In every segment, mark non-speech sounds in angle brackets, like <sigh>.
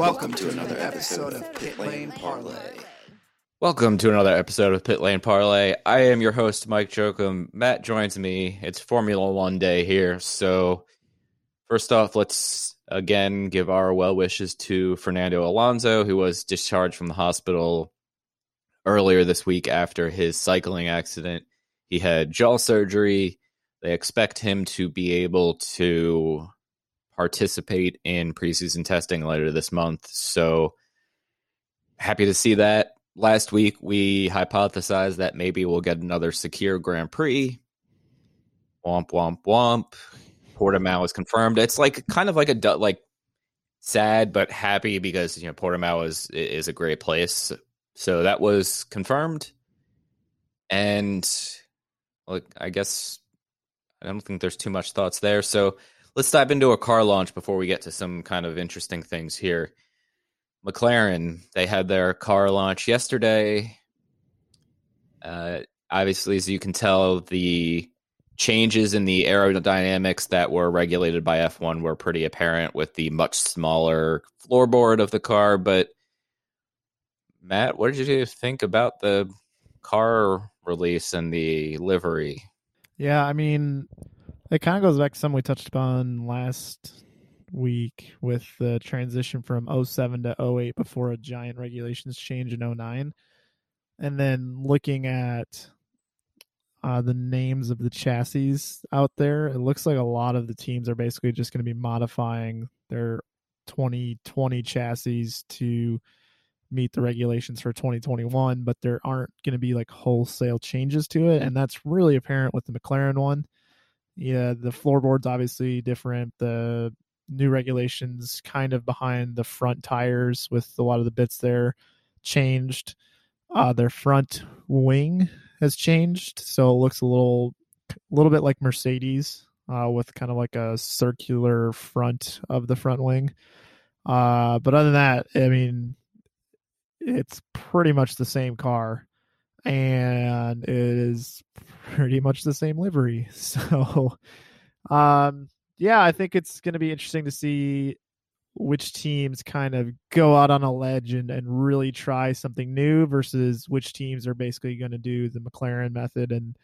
Welcome to another episode of Pit Lane Parlay. Welcome to another episode of Pit Lane Parlay. I am your host, Mike Jokum. Matt joins me. It's Formula One day here. So, first off, let's again give our well wishes to Fernando Alonso, who was discharged from the hospital earlier this week after his cycling accident. He had jaw surgery. They expect him to be able to participate in preseason testing later this month. So, happy to see that last week we hypothesized that maybe we'll get another Sakhir Grand Prix. Womp womp womp. Portimao is confirmed. It's like kind of like a like sad but happy because you know Portimao is is a great place. So that was confirmed, and like I guess I don't think there's too much thoughts there. So let's dive into a car launch before we get to some kind of interesting things here. McLaren, they had their car launch yesterday. Uh, obviously, as you can tell, the changes in the aerodynamics that were regulated by F1 were pretty apparent with the much smaller floorboard of the car. But, Matt, what did you think about the car release and the livery? Yeah, I mean, it kind of goes back to something we touched upon last week with the transition from 07 to 08 before a giant regulations change in 09 and then looking at uh, the names of the chassis out there it looks like a lot of the teams are basically just going to be modifying their 2020 chassis to meet the regulations for 2021 but there aren't going to be like wholesale changes to it. And that's really apparent with the mclaren one yeah the floorboard's obviously different the new regulations kind of behind the front tires with a lot of the bits there changed. Uh, their front wing has changed, so it looks a little, a little bit like Mercedes, uh, with kind of like a circular front of the front wing. Uh, but other than that, I mean, it's pretty much the same car, and it is pretty much the same livery. <laughs> So, um, yeah, I think it's going to be interesting to see which teams kind of go out on a ledge and, and really try something new versus which teams are basically going to do the McLaren method and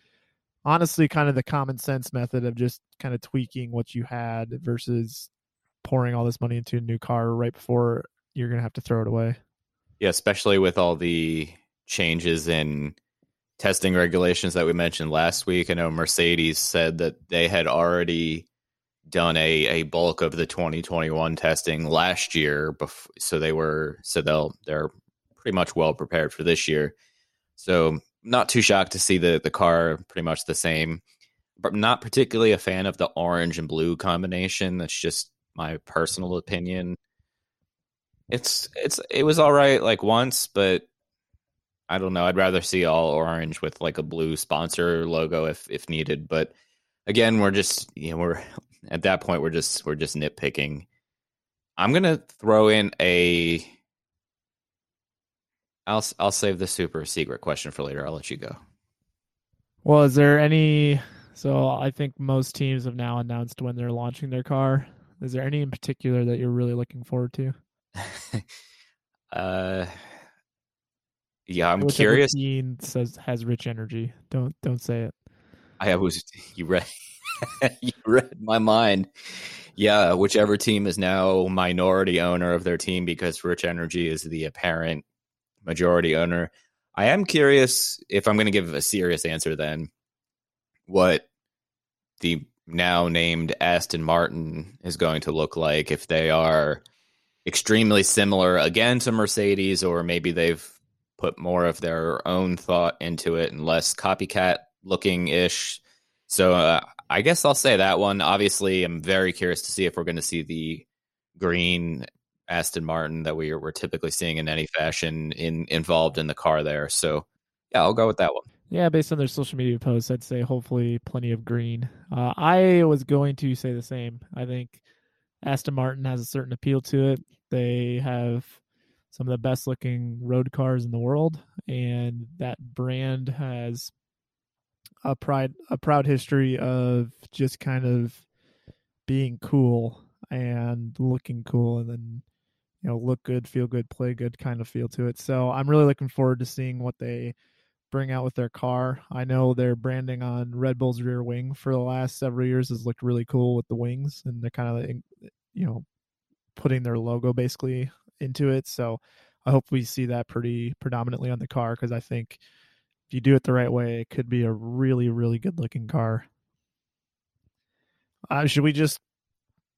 honestly kind of the common sense method of just kind of tweaking what you had versus pouring all this money into a new car right before you're going to have to throw it away. Yeah, especially with all the changes in testing regulations that we mentioned last week. I know Mercedes said that they had already done a, a bulk of the 2021 testing last year before, so they were so they'll they're pretty much well prepared for this year. So not too shocked to see the the car pretty much the same. But not particularly a fan of the orange and blue combination. That's just my personal opinion. It's it's it was all right like once but i don't know i'd rather see all orange with like a blue sponsor logo if if needed but again we're just you know we're <laughs> at that point we're just we're just nitpicking. I'm gonna throw in a. I'll I'll save the super secret question for later. I'll let you go. Well, is there any? So I think most teams have now announced when they're launching their car. Is there any in particular that you're really looking forward to? <laughs> uh, yeah, I'm curious. Team says has rich energy. Don't don't say it. I was <laughs> you read <laughs> you read my mind. Yeah, whichever team is now minority owner of their team because Rich Energy is the apparent majority owner. I am curious if I'm going to give a serious answer then what the now named Aston Martin is going to look like if they are extremely similar again to Mercedes or maybe they've put more of their own thought into it and less copycat looking ish. So uh, I guess I'll say that one. Obviously, I'm very curious to see if we're going to see the green Aston Martin that we are, we're typically seeing in any fashion in involved in the car there. So yeah, I'll go with that one. Yeah, based on their social media posts, I'd say hopefully plenty of green. Uh, I was going to say the same. I think Aston Martin has a certain appeal to it. They have some of the best looking road cars in the world, and that brand has a pride a proud history of just kind of being cool and looking cool and then you know look good feel good play good kind of feel to it. So i'm really looking forward to seeing what they bring out with their car. I know their branding on red bull's rear wing for the last several years has looked really cool with the wings and they're kind of you know putting their logo basically into it so i hope we see that pretty predominantly on the car because i think if you do it the right way, it could be a really, really good looking car. Uh, should we just,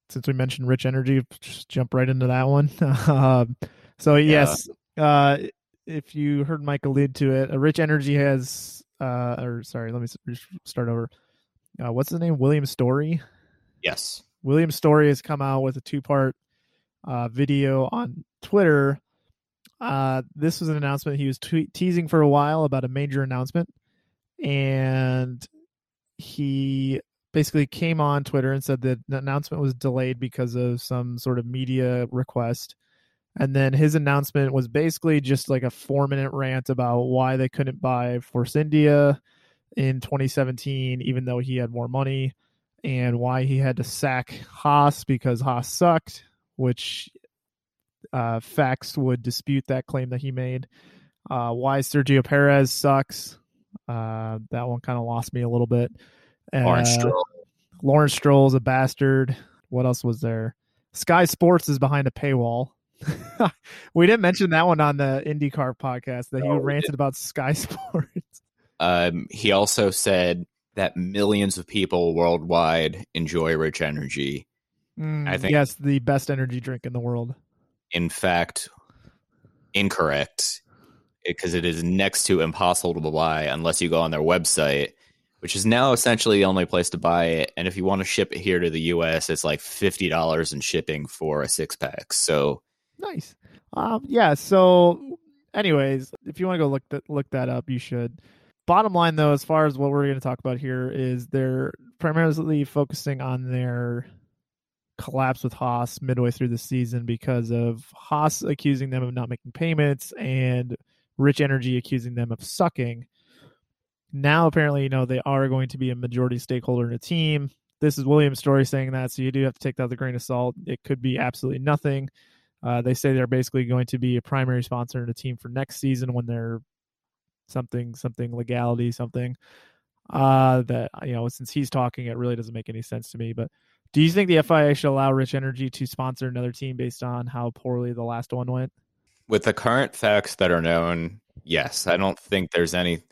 since we mentioned rich energy, just jump right into that one? uh, <laughs> so yes, yeah. uh, if you heard Mike allude to it, a rich energy has, uh, or sorry, let me start over. Uh, what's the name? William Storey. Yes, William Storey has come out with a two part uh, video on Twitter. Uh, this was an announcement he was te- teasing for a while about a major announcement, and he basically came on Twitter and said that the announcement was delayed because of some sort of media request. And then his announcement was basically just like a four minute rant about why they couldn't buy Force India in 2017, even though he had more money, and why he had to sack Haas because Haas sucked, which uh, facts would dispute that claim that he made. Uh, why Sergio Perez sucks. Uh, that one kind of lost me a little bit. Lawrence uh, Stroll. Lawrence Stroll's a bastard. What else was there? Sky Sports is behind a paywall. <laughs> we didn't mention that one on the IndyCar podcast that he oh, ranted about Sky <laughs> Sports. Um, he also said that millions of people worldwide enjoy Rich Energy. Mm, I think yes, the best energy drink in the world in fact incorrect because it is next to impossible to buy unless you go on their website, which is now essentially the only place to buy it. And if you want to ship it here to the US, it's like fifty dollars in shipping for a six pack. So nice. Um, yeah. So, anyways, if you want to go look that look that up, you should. Bottom line, though, as far as what we're going to talk about here, is they're primarily focusing on their collapse with Haas midway through the season because of Haas accusing them of not making payments and Rich Energy accusing them of sucking. Now, apparently, you know, they are going to be a majority stakeholder in a team. This is William's Storey saying that, so you do have to take that with a grain of salt. It could be absolutely nothing. Uh, they say they're basically going to be a primary sponsor in a team for next season when they're something, something legality, something. Uh, that you know, since he's talking, it really doesn't make any sense to me. But do you think the FIA should allow Rich Energy to sponsor another team based on how poorly the last one went? With the current facts that are known, yes. I don't think there's any.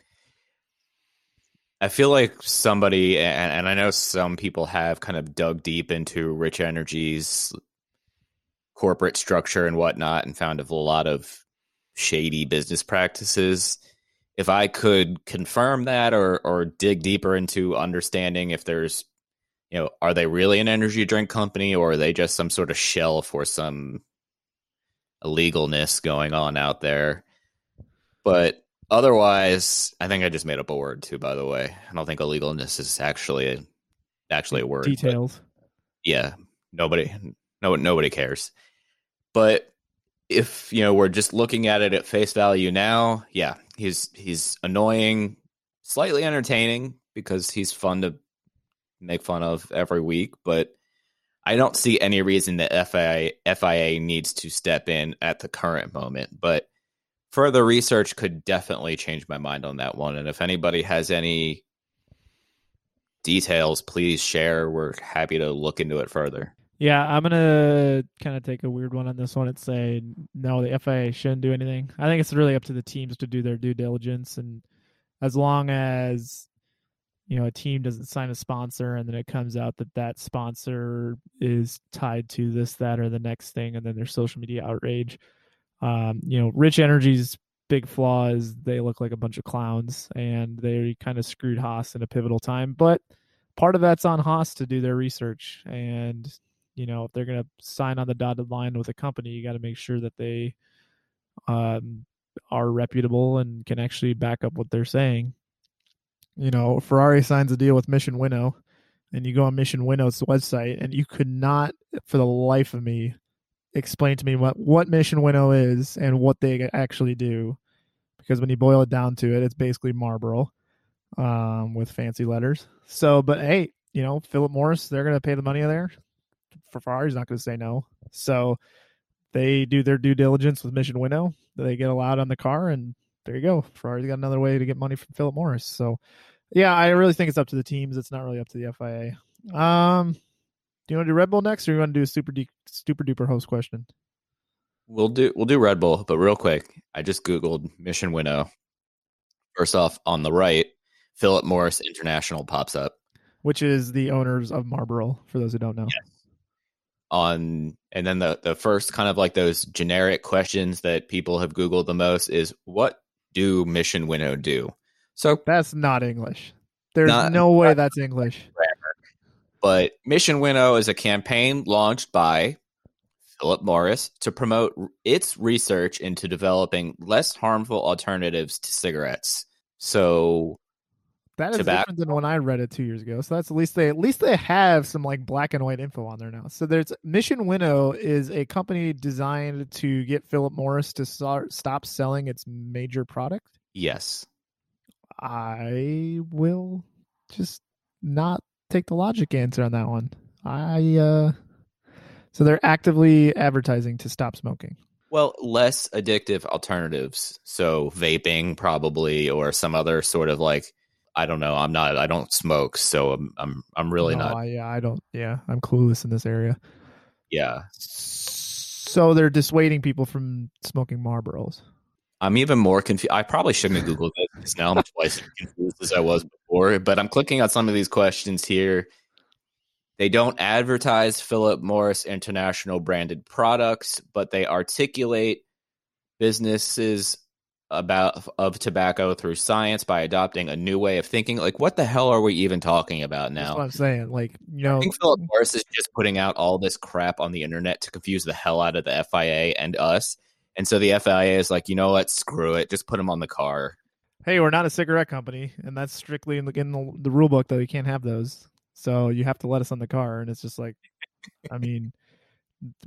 I feel like somebody, and, and I know some people have kind of dug deep into Rich Energy's corporate structure and whatnot and found a lot of shady business practices. If I could confirm that or or dig deeper into understanding if there's you know, are they really an energy drink company or are they just some sort of shell for some illegalness going on out there? But otherwise, I think I just made up a word too. By the way, I don't think illegalness is actually a, actually a word. Details. Yeah, nobody, no, nobody cares. But if you know we're just looking at it at face value now, yeah, he's he's annoying, slightly entertaining because he's fun to make fun of every week, but I don't see any reason that FIA, FIA needs to step in at the current moment. But further research could definitely change my mind on that one. And if anybody has any details, please share. We're happy to look into it further. Yeah, I'm gonna kind of take a weird one on this one and say no, the FIA shouldn't do anything. I think it's really up to the teams to do their due diligence, and as long as you know a team doesn't sign a sponsor and then it comes out that that sponsor is tied to this that or the next thing and then there's social media outrage um, you know rich energy's big flaw is they look like a bunch of clowns and they kind of screwed Haas in a pivotal time. But part of that's on Haas to do their research. And, you know, if they're going to sign on the dotted line with a company, you got to make sure that they um, are reputable and can actually back up what they're saying. You know, Ferrari signs a deal with Mission Winnow, and you go on Mission Winnow's website, and you could not, for the life of me, explain to me what what Mission Winnow is and what they actually do, because when you boil it down to it, it's basically Marlboro, um, with fancy letters. So, but hey, you know, Philip Morris, they're gonna pay the money there. For Ferrari's not gonna say no. So they do their due diligence with Mission Winnow. They get allowed on the car, and there you go. Ferrari's got another way to get money from Philip Morris. So, yeah, I really think it's up to the teams. It's not really up to the FIA. Um, do you want to do Red Bull next, or you want to do a super de- super duper host question? We'll do we'll do Red Bull, but real quick, I just googled Mission Winnow. First off, on the right, Philip Morris International pops up. Which is the owners of Marlboro, for those who don't know. Yes. On and then the the first kind of like those generic questions that people have googled the most is what do Mission Winnow do? So That's not English. There's Not- no way <laughs> that's English. But Mission Winnow is a campaign launched by Philip Morris to promote its research into developing less harmful alternatives to cigarettes. So, That is Tobacco. different than when I read it two years ago. So that's at least they at least they have some like black and white info on there now. So there's Mission Winnow is a company designed to get Philip Morris to start, stop selling its major product. yes. I will just not take the logic answer on that one. I uh so they're actively advertising to stop smoking. Well, less addictive alternatives. So, vaping probably or some other sort of like I don't know. I'm not I don't smoke, so I'm I'm I'm really No, not. I, yeah, I don't. Yeah, I'm clueless in this area. Yeah. So they're dissuading people from smoking Marlboros. I'm even more confused. I probably shouldn't have Googled this because now I'm twice as confused as I was before. But I'm clicking on some of these questions here. They don't advertise Philip Morris International branded products, but they articulate businesses about of tobacco through science by adopting a new way of thinking. Like, what the hell are we even talking about That's what now? I'm saying. Like you I know, think Philip Morris is just putting out all this crap on the internet to confuse the hell out of the FIA and us. And so the FIA is like, you know what? Screw it. Just put them on the car. hey, we're not a cigarette company, and that's strictly in the, in the, the rule book that you can't have those. So you have to let us on the car, and it's just like, I mean,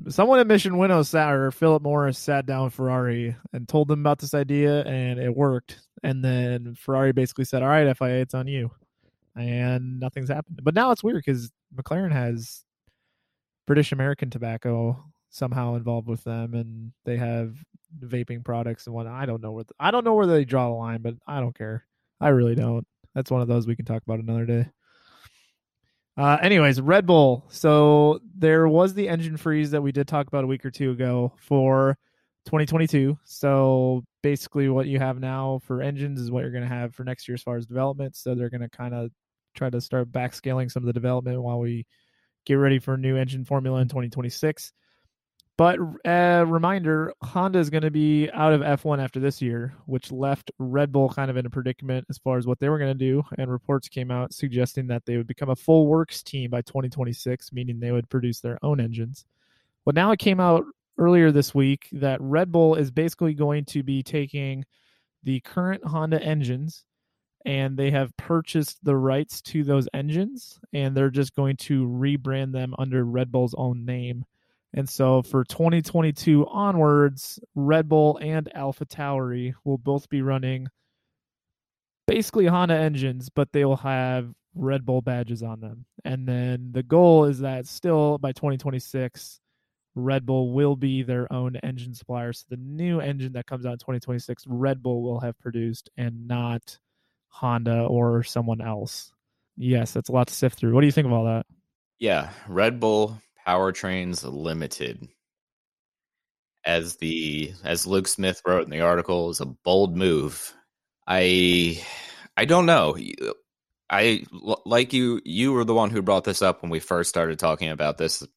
someone at Mission Winnow sat or Philip Morris sat down with Ferrari and told them about this idea, and it worked. And then Ferrari basically said, "All right, FIA, it's on you," and nothing's happened. But now it's weird because McLaren has British American tobacco somehow involved with them, and they have vaping products and whatnot. I don't know where the, I don't know where they draw the line, but I don't care. I really don't. That's one of those we can talk about another day. Uh, anyways, Red Bull. So there was the engine freeze that we did talk about a week or two ago for 2022. So basically, what you have now for engines is what you're going to have for next year as far as development. So they're going to kind of try to start backscaling some of the development while we get ready for a new engine formula in 2026. But a reminder Honda is going to be out of F1 after this year, which left Red Bull kind of in a predicament as far as what they were going to do. And reports came out suggesting that they would become a full works team by 2026, meaning they would produce their own engines. But now it came out earlier this week that Red Bull is basically going to be taking the current Honda engines and they have purchased the rights to those engines and they're just going to rebrand them under Red Bull's own name. And so for 2022 onwards, Red Bull and Alpha Tauri will both be running basically Honda engines, but they will have Red Bull badges on them. And then the goal is that still by 2026, Red Bull will be their own engine supplier. So the new engine that comes out in 2026, Red Bull will have produced and not Honda or someone else. Yes, that's a lot to sift through. What do you think of all that? Yeah, Red Bull Powertrains Limited. As mm. the as Luke Smith wrote in the article, is a bold move. I I don't know. Uh, I like you. You were the one who brought this up when we first started talking about this a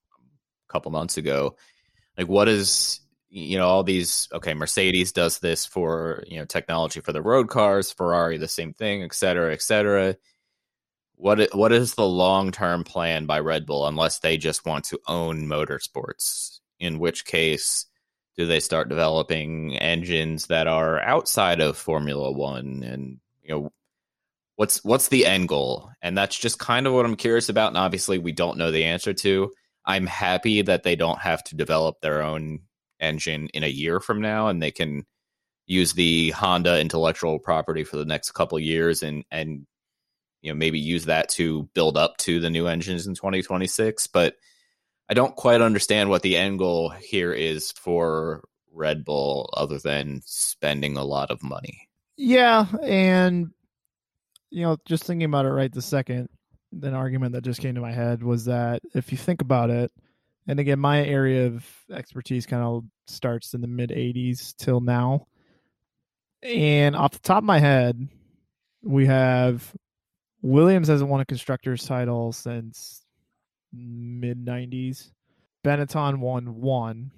couple months ago. Like, what is you know all these okay mercedes does this for you know technology for the road cars ferrari the same thing et cetera et cetera what what is the long term plan by red bull unless they just want to own motorsports? In which case do they start developing engines that are outside of formula one? And you know what's what's the end goal? And that's just kind of what i'm curious about and obviously we don't know the answer to. I'm happy that they don't have to develop their own engine in a year from now and they can use the Honda intellectual property for the next couple years and and you know maybe use that to build up to the new engines in 2026 but I don't quite understand what the end goal here is for Red Bull other than spending a lot of money. Yeah, and you know, just thinking about it right the second, an argument that just came to my head was that if you think about it, and again, my area of expertise kind of starts in the mid 80s till now. And off the top of my head, we have Williams hasn't won a constructor's title since mid 90s. Benetton won one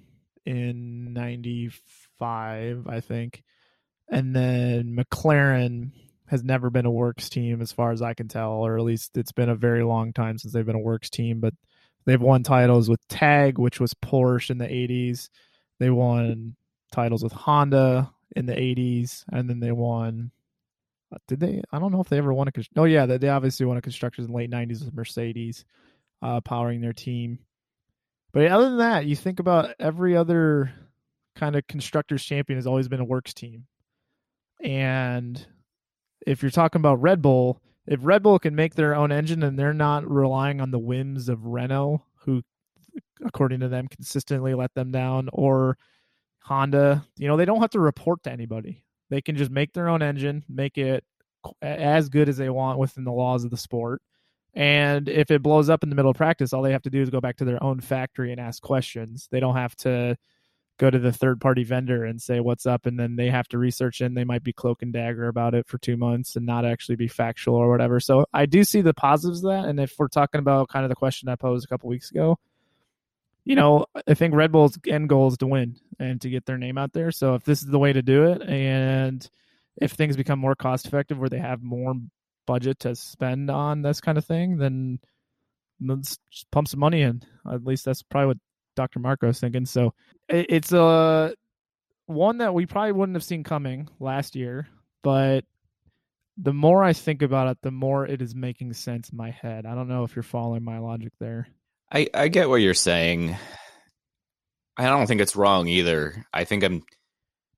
in 95, I think. And then McLaren has never been a works team as far as I can tell, or at least it's been a very long time since they've been a works team. But They've won titles with Tag, which was Porsche in the 80s. They won titles with Honda in the 80s, and then they won. Uh, did they? I don't know if they ever won a. Oh yeah, they, they obviously won a constructors in the late 90s with Mercedes, uh, powering their team. But other than that, you think about every other kind of constructors champion has always been a works team, and if you're talking about Red Bull, if Red Bull can make their own engine and they're not relying on the whims of Renault, who, according to them, consistently let them down, or Honda, you know, they don't have to report to anybody. They can just make their own engine, make it as good as they want within the laws of the sport. And if it blows up in the middle of practice, all they have to do is go back to their own factory and ask questions. They don't have to go to the third party vendor and say what's up and then they have to research and they might be cloak and dagger about it for two months and not actually be factual or whatever so i do see the positives of that and if we're talking about kind of the question i posed a couple weeks ago you know i think red bull's end goal is to win and to get their name out there so if this is the way to do it and if things become more cost effective where they have more budget to spend on this kind of thing then let's pump some money in at least that's probably what Dr. Marko's thinking. So it's a one that we probably wouldn't have seen coming last year, but the more I think about it, the more it is making sense in my head. I don't know if you're following my logic there. I, I get what you're saying. I don't think it's wrong either. I think I'm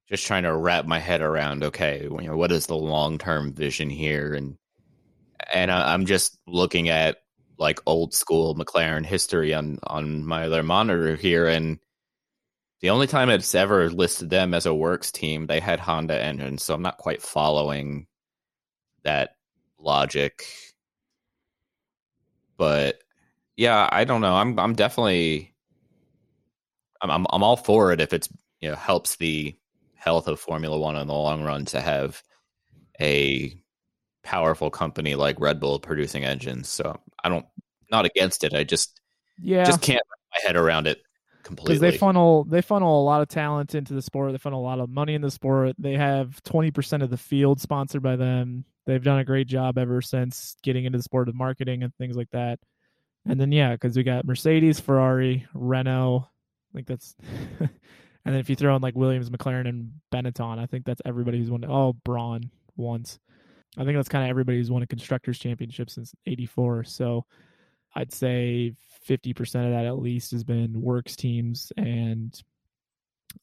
just trying to wrap my head around okay, you know, what is the long term vision here, and and I, I'm just looking at like old school McLaren history on on my other monitor here, and the only time it's ever listed them as a works team, they had Honda engines, so I'm not quite following that logic. But yeah, I don't know. I'm I'm definitely I'm I'm, I'm all for it if it's you know helps the health of Formula One in the long run to have a powerful company like Red Bull producing engines. So I don't not against it. I just yeah just can't wrap my head around it completely. Because they funnel they funnel a lot of talent into the sport. They funnel a lot of money in the sport. They have twenty percent of the field sponsored by them. They've done a great job ever since getting into the sport of marketing and things like that. And then yeah, because we got Mercedes, Ferrari, Renault. I think that's. <laughs> and then if you throw in like Williams, McLaren, and Benetton, I think that's everybody who's won. Oh, Brawn once. I think that's kind of everybody who's won a constructors championship since '84. So I'd say 50% of that at least has been works teams. And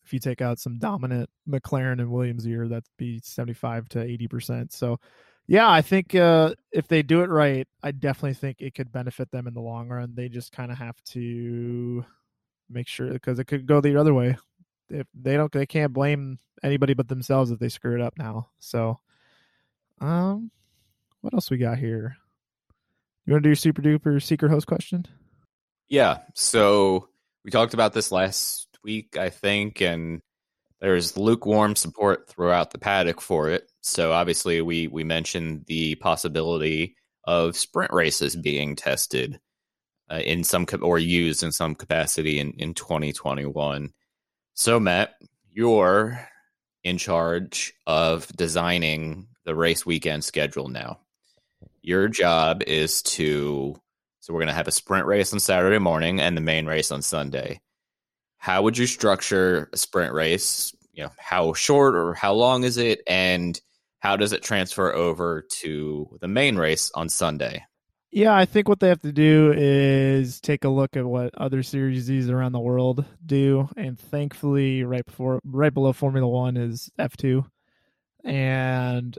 if you take out some dominant McLaren and Williams year, that'd be 75 to 80%. So, yeah, I think uh, if they do it right, I definitely think it could benefit them in the long run. They just kind of have to make sure because it could go the other way. If they don't, they can't blame anybody but themselves if they screw it up now. So, um, what else we got here? You want to do your super duper secret host question? Yeah. So we talked about this last week, I think, and there's lukewarm support throughout the paddock for it. So obviously, we we mentioned the possibility of sprint races being tested uh, in some or used in some capacity in in 2021. So, Matt, you're in charge of designing the race weekend schedule now. Your job is to, so we're going to have a sprint race on Saturday morning and the main race on Sunday. How would you structure a sprint race? You know, how short or how long is it? And how does it transfer over to the main race on Sunday? Yeah, I think what they have to do is take a look at what other series around the world do, and thankfully, right before, right below Formula One is F two, and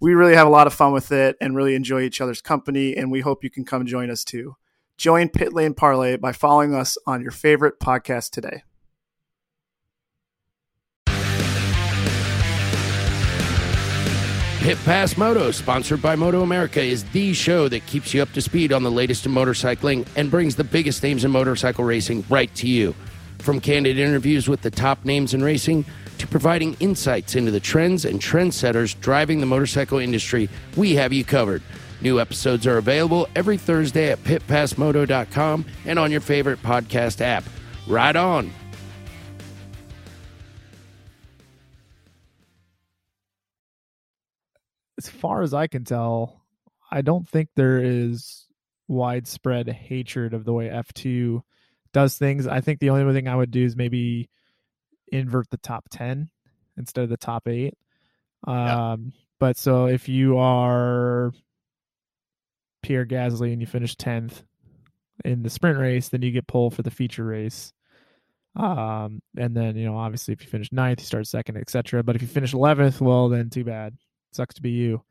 we really have a lot of fun with it and really enjoy each other's company. And we hope you can come join us too. Join Pit Lane Parlay by following us on your favorite podcast today. Pit Pass Moto, sponsored by Moto America, is the show that keeps you up to speed on the latest in motorcycling and brings the biggest names in motorcycle racing right to you. From candid interviews with the top names in racing to providing insights into the trends and trendsetters driving the motorcycle industry, we have you covered. New episodes are available every Thursday at pitpassmoto.com and on your favorite podcast app. Ride on! as far as I can tell, I don't think there is widespread hatred of the way F2 does things. I think the only thing I would do is maybe invert the top 10 instead of the top 8. Um, but so if you are Pierre Gasly and you finish 10th in the sprint race, then you get pulled for the feature race. Um, and then, you know, obviously if you finish ninth, you start second, etc. But if you finish 11th, well, then too bad. Sucks to be you.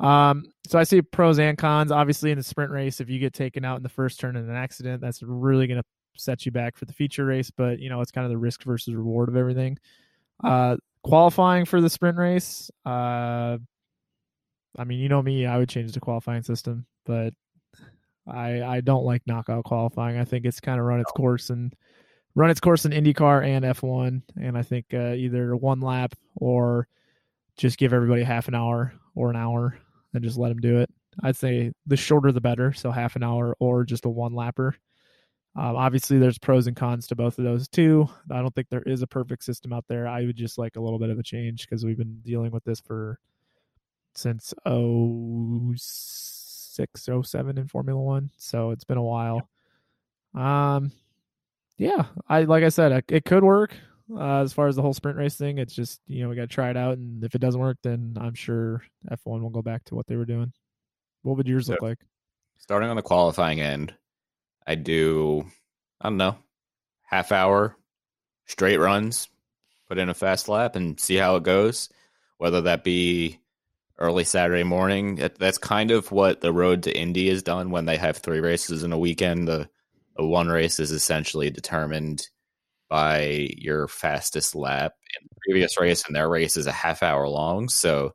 Um, so I see pros and cons. Obviously, in the sprint race, if you get taken out in the first turn in an accident, that's really going to set you back for the feature race. But you know, it's kind of the risk versus reward of everything. Uh, qualifying for the sprint race. Uh, I mean, you know me, I would change the qualifying system, but I I don't like knockout qualifying. I think it's kind of run its course and run its course in IndyCar and F1, and I think uh, either one lap or just give everybody half an hour or an hour and just let them do it. I'd say the shorter the better, so half an hour or just a one lapper. Um, obviously, there's pros and cons to both of those too. I don't think there is a perfect system out there. I would just like a little bit of a change because we've been dealing with this for since 06, 07 in Formula One, so it's been a while. Um, yeah, I like I said, it could work uh, as far as the whole sprint race thing. It's just you know we got to try it out, and if it doesn't work, then I'm sure F1 will go back to what they were doing. What would yours look like? Starting on the qualifying end, I do I don't know half hour straight runs, put in a fast lap, and see how it goes. Whether that be early Saturday morning, that's kind of what the road to Indy is done when they have three races in a weekend. The, the one race is essentially determined by your fastest lap. In the previous race and their race is a half hour long. So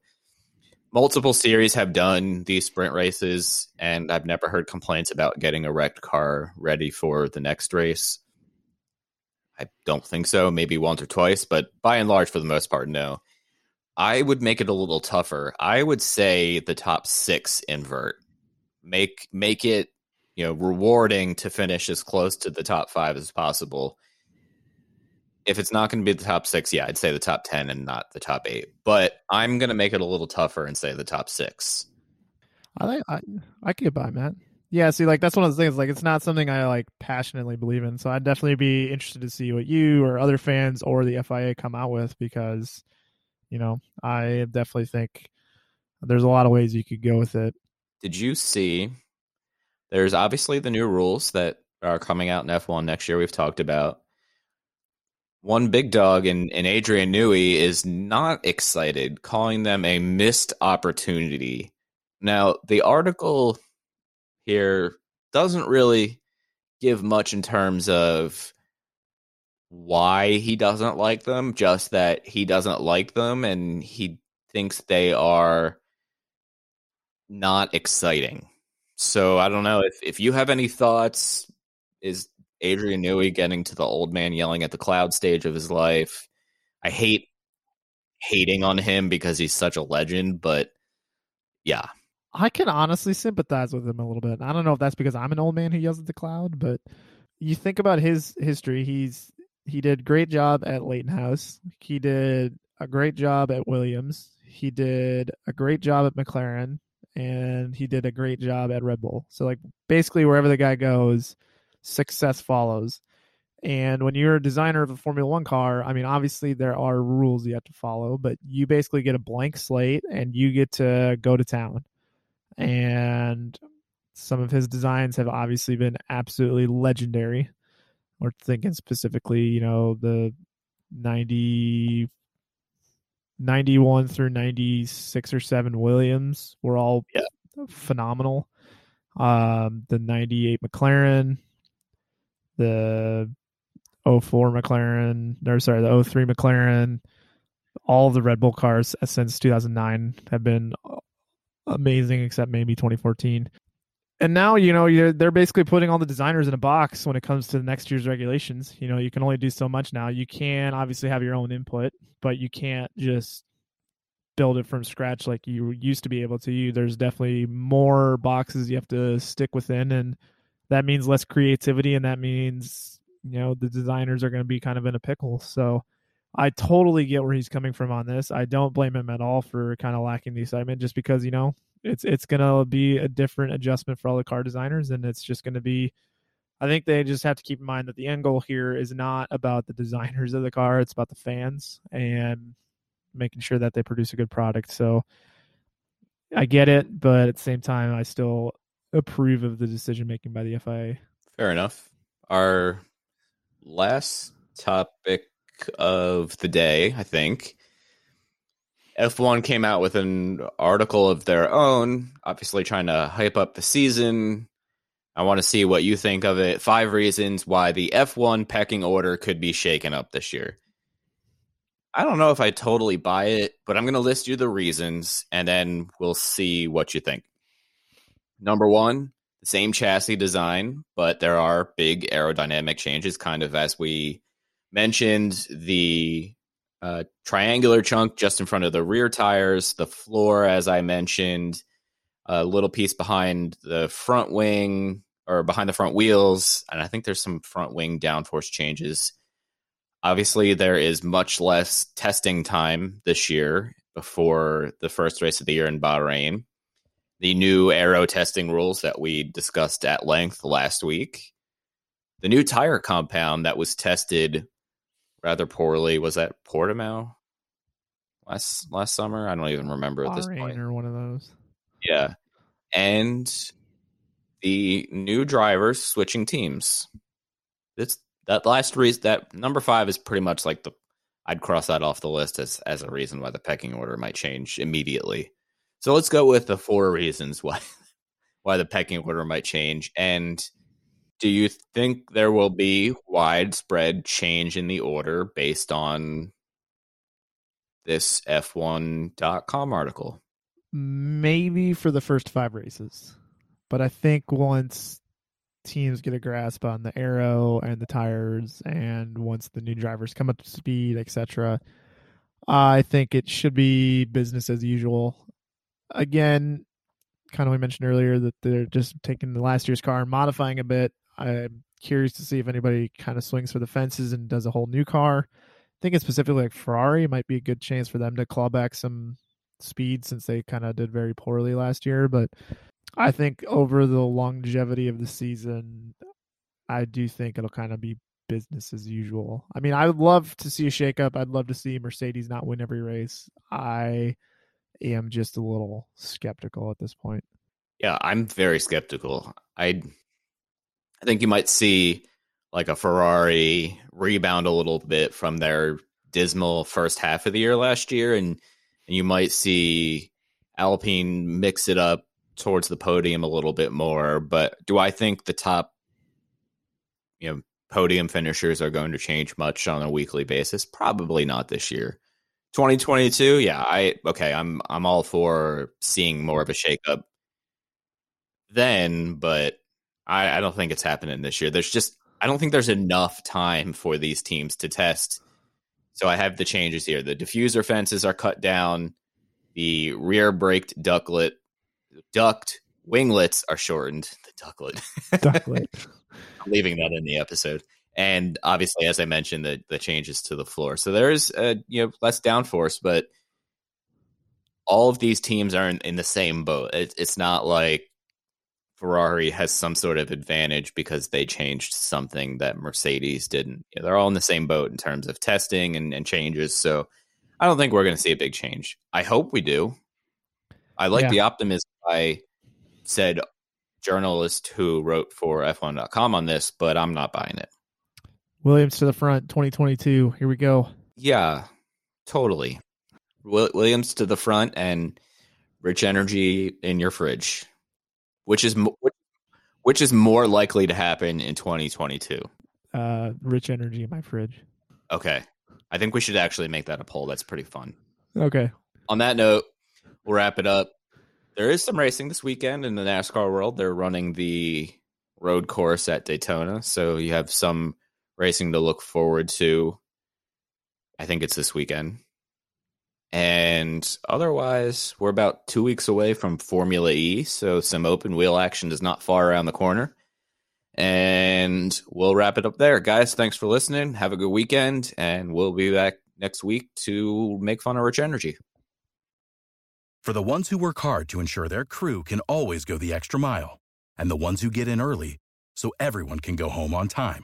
multiple series have done these sprint races, and I've never heard complaints about getting a wrecked car ready for the next race. I don't think so. Maybe once or twice, but by and large, for the most part, no. I would make it a little tougher. I would say the top six invert. Make make it you know rewarding to finish as close to the top five as possible if it's not going to be the top six, yeah, I'd say the top 10 and not the top eight. But I'm going to make it a little tougher and say the top six. I think I, I could get by, Matt. Yeah, see, like that's one of the things. Like, it's not something I like passionately believe in. So I'd definitely be interested to see what you or other fans or the FIA come out with because, you know, I definitely think there's a lot of ways you could go with it. Did you see? There's obviously the new rules that are coming out in F1 next year. We've talked about one big dog in Adrian Newey is not excited, calling them a missed opportunity. Now, the article here doesn't really give much in terms of why he doesn't like them, just that he doesn't like them and he thinks they are not exciting. So I don't know if if you have any thoughts. Is Adrian Newey getting to the old man yelling at the cloud stage of his life? I hate hating on him because he's such a legend, but yeah. I can honestly sympathize with him a little bit. I don't know if that's because I'm an old man who yells at the cloud, but you think about his history. He's he did great job at Leyton House. He did a great job at Williams. He did a great job at McLaren and he did a great job at Red Bull. So like basically wherever the guy goes, success follows. And when you're a designer of a Formula One car, I mean, obviously there are rules you have to follow, but you basically get a blank slate and you get to go to town. And some of his designs have obviously been absolutely legendary. We're thinking specifically, you know, the 90 91 through 96 or 7 Williams were all yeah. phenomenal. Um, the 98 McLaren, the 04 McLaren, or sorry, the 03 McLaren, all the Red Bull cars uh, since 2009 have been amazing, except maybe 2014. And now, you know, they're basically putting all the designers in a box when it comes to the next year's regulations. You know, you can only do so much now. You can obviously have your own input, but you can't just build it from scratch like you used to be able to. You, there's definitely more boxes you have to stick within, and that means less creativity, and that means you know the designers are going to be kind of in a pickle. So I totally get where he's coming from on this. I don't blame him at all for kind of lacking the excitement, just because you know it's it's going to be a different adjustment for all the car designers, and it's just going to be. I think they just have to keep in mind that the end goal here is not about the designers of the car; it's about the fans and making sure that they produce a good product. So I get it, but at the same time, I still approve of the decision making by the FIA. Fair enough. Our last topic of the day, I think. F1 came out with an article of their own, obviously trying to hype up the season. I want to see what you think of it. Five reasons why the F1 pecking order could be shaken up this year. I don't know if I totally buy it, but I'm going to list you the reasons and then we'll see what you think. Number one, the same chassis design, but there are big aerodynamic changes, kind of as we mentioned the uh, triangular chunk just in front of the rear tires, the floor, as I mentioned, a little piece behind the front wing or behind the front wheels, and I think there's some front wing downforce changes. Obviously, there is much less testing time this year before the first race of the year in Bahrain. The new aero testing rules that we discussed at length last week. The new tire compound that was tested rather poorly. Was that Portimao last last summer? I don't even remember at this point. Or one of those. Yeah, and the new drivers switching teams. It's that last reason. That number five is pretty much like the. I'd cross that off the list as as a reason why the pecking order might change immediately. So let's go with the four reasons why <laughs> why the pecking order might change and do you think there will be widespread change in the order based on this F1.com article? Maybe for the first five races. But I think once teams get a grasp on the aero and the tires and once the new drivers come up to speed, etc., I think it should be business as usual. Again, kind of we mentioned earlier that they're just taking the last year's car and modifying a bit I'm curious to see if anybody kind of swings for the fences and does a whole new car. I Thinking specifically like Ferrari might be a good chance for them to claw back some speed since they kind of did very poorly last year. But I think over the longevity of the season, I do think it'll kind of be business as usual. I mean, I would love to see a shakeup. I'd love to see Mercedes not win every race. I am just a little skeptical at this point. Yeah, I'm very skeptical. I I think you might see like a Ferrari rebound a little bit from their dismal first half of the year last year, and, and you might see Alpine mix it up towards the podium a little bit more. But do I think the top, you know, podium finishers are going to change much on a weekly basis. Probably not this year. 2022, yeah, I okay, I'm I'm all for seeing more of a shakeup then, but I, I don't think it's happening this year. There's just I don't think there's enough time for these teams to test. So I have the changes here. The diffuser fences are cut down. The rear braked ducklet duct winglets are shortened. The ducklet. Ducklet. <laughs> I'm leaving that in the episode. And obviously, as I mentioned, the the changes to the floor. So there's uh, you know less downforce, but all of these teams are in, in the same boat. It, it's not like Ferrari has some sort of advantage because they changed something that Mercedes didn't. You know, they're all in the same boat in terms of testing and, and changes. So I don't think we're going to see a big change. I hope we do. I like Yeah. the optimism I said journalist who wrote for F1.com on this, but I'm not buying it. Williams to the front, 2022. Here we go. Yeah, totally. Williams to the front and rich energy in your fridge, which is which is more likely to happen in 2022. Uh, rich energy in my fridge. Okay, I think we should actually make that a poll. That's pretty fun. Okay. On that note, we'll wrap it up. There is some racing this weekend in the NASCAR world. They're running the road course at Daytona, so you have some racing to look forward to. I think it's this weekend. And otherwise, we're about two weeks away from Formula E, so some open wheel action is not far around the corner. And we'll wrap it up there. Guys, thanks for listening. Have a good weekend, and we'll be back next week to make fun of Rich Energy. For the ones who work hard to ensure their crew can always go the extra mile, and the ones who get in early so everyone can go home on time,